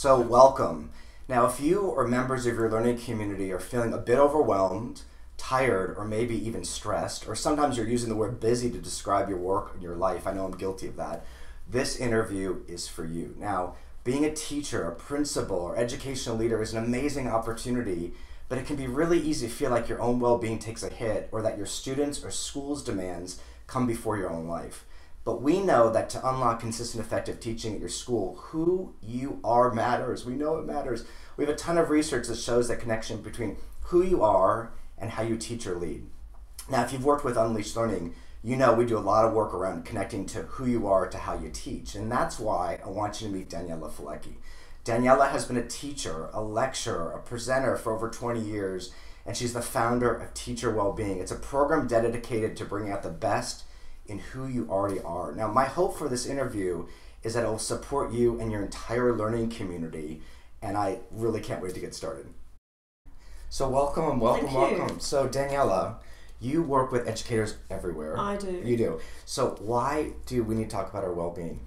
So, welcome. Now, if you or members of your learning community are feeling a bit overwhelmed, tired, or maybe even stressed, or sometimes you're using the word busy to describe your work and your life, I know I'm guilty of that, this interview is for you. Now, being a teacher, a principal, or educational leader is an amazing opportunity, but it can be really easy to feel like your own well being takes a hit or that your students' or school's demands come before your own life. But we know that to unlock consistent, effective teaching at your school, who you are matters. We know it matters. We have a ton of research that shows that connection between who you are and how you teach or lead. Now, if you've worked with Unleashed Learning, you know we do a lot of work around connecting to who you are to how you teach. And that's why I want you to meet Daniela Falecki. Daniela has been a teacher, a lecturer, a presenter for over 20 years, and she's the founder of Teacher Wellbeing. It's a program dedicated to bringing out the best in who you already are. Now, my hope for this interview is that it will support you and your entire learning community, and I really can't wait to get started. So, welcome, welcome, welcome. So, Daniela, you work with educators everywhere. I do. You do. So, why do we need to talk about our well being?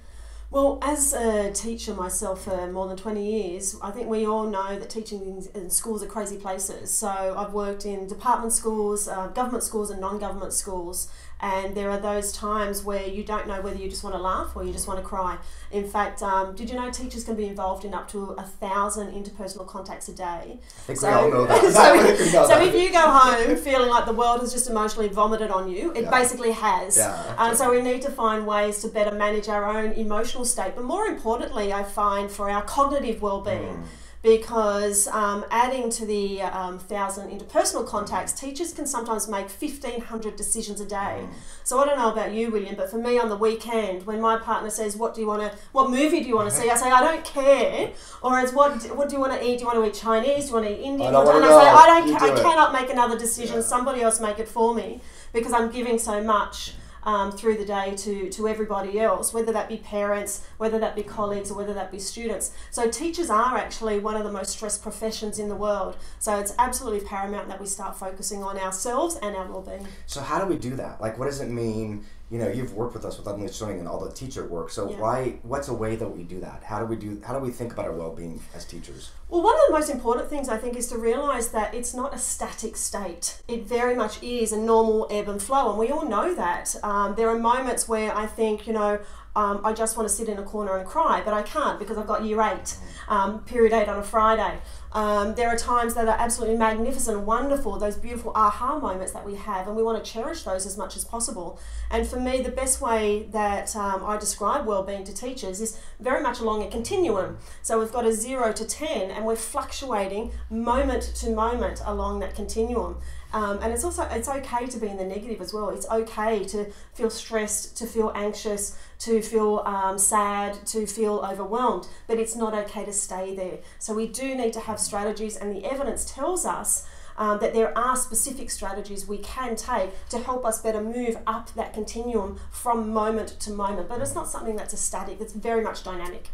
Well, as a teacher myself for more than 20 years, I think we all know that teaching in schools are crazy places. So I've worked in department schools, uh, government schools, and non government schools. And there are those times where you don't know whether you just want to laugh or you just want to cry. In fact, um, did you know teachers can be involved in up to a thousand interpersonal contacts a day? I think so, we all know that. so, if, so if you go home feeling like the world has just emotionally vomited on you, it yeah. basically has. Yeah, and so we need to find ways to better manage our own emotional state. But more importantly, I find for our cognitive well-being. Mm because um, adding to the um, thousand interpersonal contacts, teachers can sometimes make 1,500 decisions a day. Mm. So I don't know about you, William, but for me on the weekend, when my partner says, "What do you want to? What movie do you want to see?" I say, "I don't care," or it's, "What What do you want to eat? Do you want to eat Chinese? Do you want to eat Indian?" I and I say, "I don't. You I do cannot make another decision. Yeah. Somebody else make it for me because I'm giving so much." Um, through the day to, to everybody else, whether that be parents, whether that be colleagues, or whether that be students. So, teachers are actually one of the most stressed professions in the world. So, it's absolutely paramount that we start focusing on ourselves and our well being. So, how do we do that? Like, what does it mean? You know, you've worked with us with Unleashed Learning and all the teacher work. So, yeah. why? What's a way that we do that? How do we do? How do we think about our well being as teachers? Well, one of the most important things I think is to realize that it's not a static state. It very much is a normal ebb and flow, and we all know that. Um, there are moments where I think, you know, um, I just want to sit in a corner and cry, but I can't because I've got year eight, um, period eight on a Friday. Um, there are times that are absolutely magnificent and wonderful, those beautiful aha moments that we have, and we want to cherish those as much as possible. And for me, the best way that um, I describe well-being to teachers is very much along a continuum. So we've got a zero to 10, and we're fluctuating moment to moment along that continuum. Um, and it's also it's okay to be in the negative as well. It's okay to feel stressed, to feel anxious, to feel um, sad, to feel overwhelmed. But it's not okay to stay there. So we do need to have strategies, and the evidence tells us. Um, that there are specific strategies we can take to help us better move up that continuum from moment to moment. But it's not something that's a static, it's very much dynamic.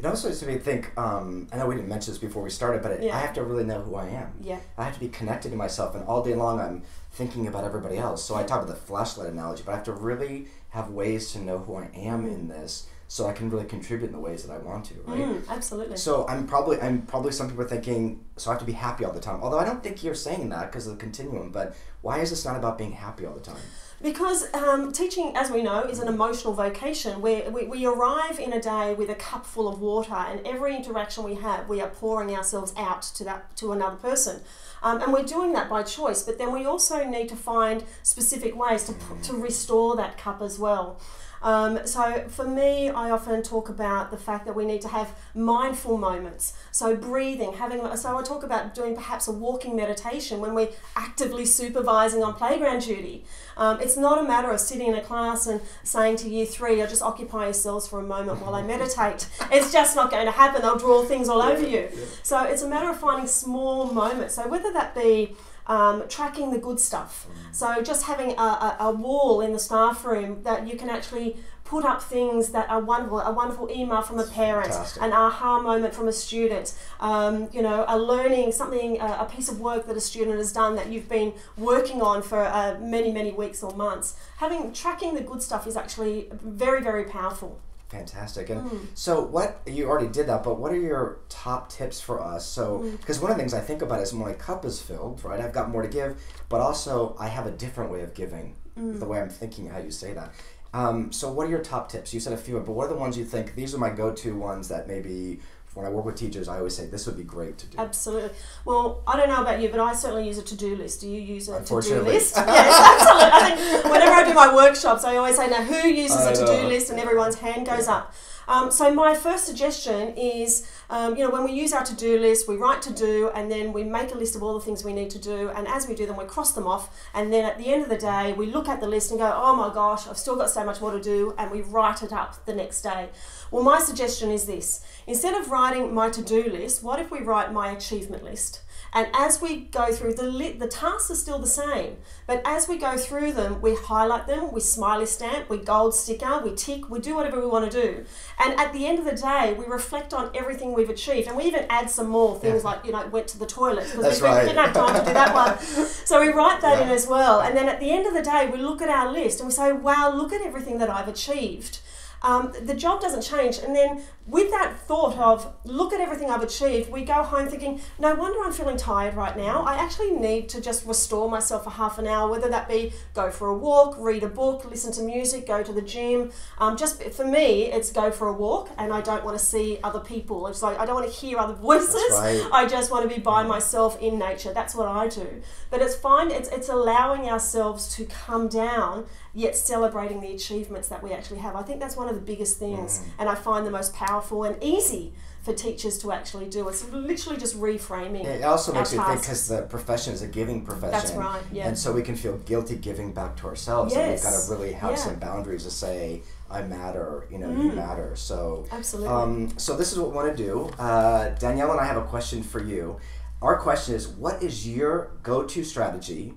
It also makes me think. Um, I know we didn't mention this before we started, but it, yeah. I have to really know who I am. Yeah. I have to be connected to myself, and all day long I'm thinking about everybody else. So I talk about the flashlight analogy, but I have to really have ways to know who I am in this, so I can really contribute in the ways that I want to. Right. Mm, absolutely. So I'm probably I'm probably some people are thinking. So I have to be happy all the time. Although I don't think you're saying that because of the continuum. But why is this not about being happy all the time? Because um, teaching, as we know, is an emotional vocation where we, we arrive in a day with a cup full of water, and every interaction we have, we are pouring ourselves out to that to another person. Um, and we're doing that by choice, but then we also need to find specific ways to, to restore that cup as well. Um, so for me, I often talk about the fact that we need to have mindful moments. So breathing, having so I talk about doing perhaps a walking meditation when we're actively supervising on playground duty. Um, it's not a matter of sitting in a class and saying to year three, "I'll just occupy yourselves for a moment while I meditate." it's just not going to happen. They'll draw things all over you. So it's a matter of finding small moments. So whether that be um, tracking the good stuff. Mm. So just having a, a, a, wall in the staff room that you can actually put up things that are wonderful, a wonderful email from a parent, Fantastic. an aha moment from a student, um, you know, a learning something, a, a, piece of work that a student has done that you've been working on for uh, many, many weeks or months. Having tracking the good stuff is actually very, very powerful. Fantastic. And hmm. so, what you already did that, but what are your top tips for us? So, hmm. because one of the things I think about is my cup is filled, right? I've got more to give, but also I have a different way of giving. Hmm. The way I'm thinking, how you say that. Um, so, what are your top tips? You said a few, but what are the ones you think these are my go-to ones that maybe when I work with teachers, I always say this would be great to do. Absolutely. Well, I don't know about you, but I certainly use a to-do list. Do you use a to-do list? yes, absolutely. I think whenever I do my workshops, I always say, "Now, who uses a to-do list?" And everyone's hand goes up. Um, so my first suggestion is, um, you know, when we use our to-do list, we write to do, and then we make a list of all the things we need to do. And as we do them, we cross them off. And then at the end of the day, we look at the list and go, "Oh my gosh, I've still got so much more to do," and we write it up the next day. Well, my suggestion is this: instead of writing my to-do list, what if we write my achievement list? And as we go through the li- the tasks are still the same, but as we go through them, we highlight them, we smiley stamp, we gold sticker, we tick, we do whatever we want to do. And at the end of the day, we reflect on everything we've achieved, and we even add some more things like you know went to the toilet because we, right. didn't have time to do that one. So we write that in as well, and then at the end of the day, we look at our list and we say, "Wow, look at everything that I've achieved." Um, the job doesn't change, and then with that thought of look at everything I've achieved, we go home thinking, no wonder I'm feeling tired right now. I actually need to just restore myself for half an hour, whether that be go for a walk, read a book, listen to music, go to the gym. Um, just for me, it's go for a walk, and I don't want to see other people. It's like I don't want to hear other voices. right. I just want to be by myself in nature. That's what I do. But it's fine. It's it's allowing ourselves to come down, yet celebrating the achievements that we actually have. I think that's one of the biggest things, and I find the most powerful and easy for teachers to actually do. It's literally just reframing. It also makes you think because the profession is a giving profession. That's right, yeah. And so we can feel guilty giving back to ourselves. And we've got to really have yeah. some boundaries to say, I matter, you know, Mm. you matter. So, Absolutely. um, so this is what we want to do. Uh, Daniela and I have a question for you. Our question is what is your go to strategy?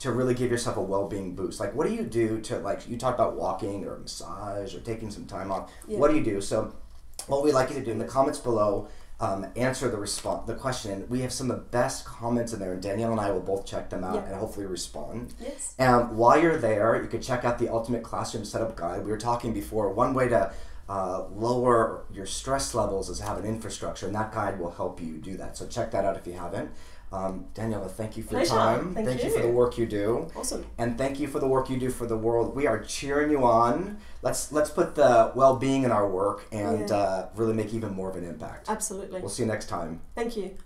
To really give yourself a well-being boost, like what do you do to like you talk about walking or massage or taking some time off. Yeah. What do you do? So, what we'd like you to do in the comments below, um, answer the response, the question. We have some of the best comments in there, and Daniela and I will both check them out Yeah. and hopefully respond. yes. Um, while you're there, you can check out the Ultimate Classroom Setup Guide. We were talking before. One way to uh, lower your stress levels is have an infrastructure, and that guide will help you do that. So check that out if you haven't. Um, Daniela, thank you for Pleasure. your time. Thank you for the work you do Awesome. and thank you for the work you do for the world. We are cheering you on. Let's let's put the well-being in our work and Yeah. uh, really make even more of an impact. Absolutely. We'll see you next time. Thank you.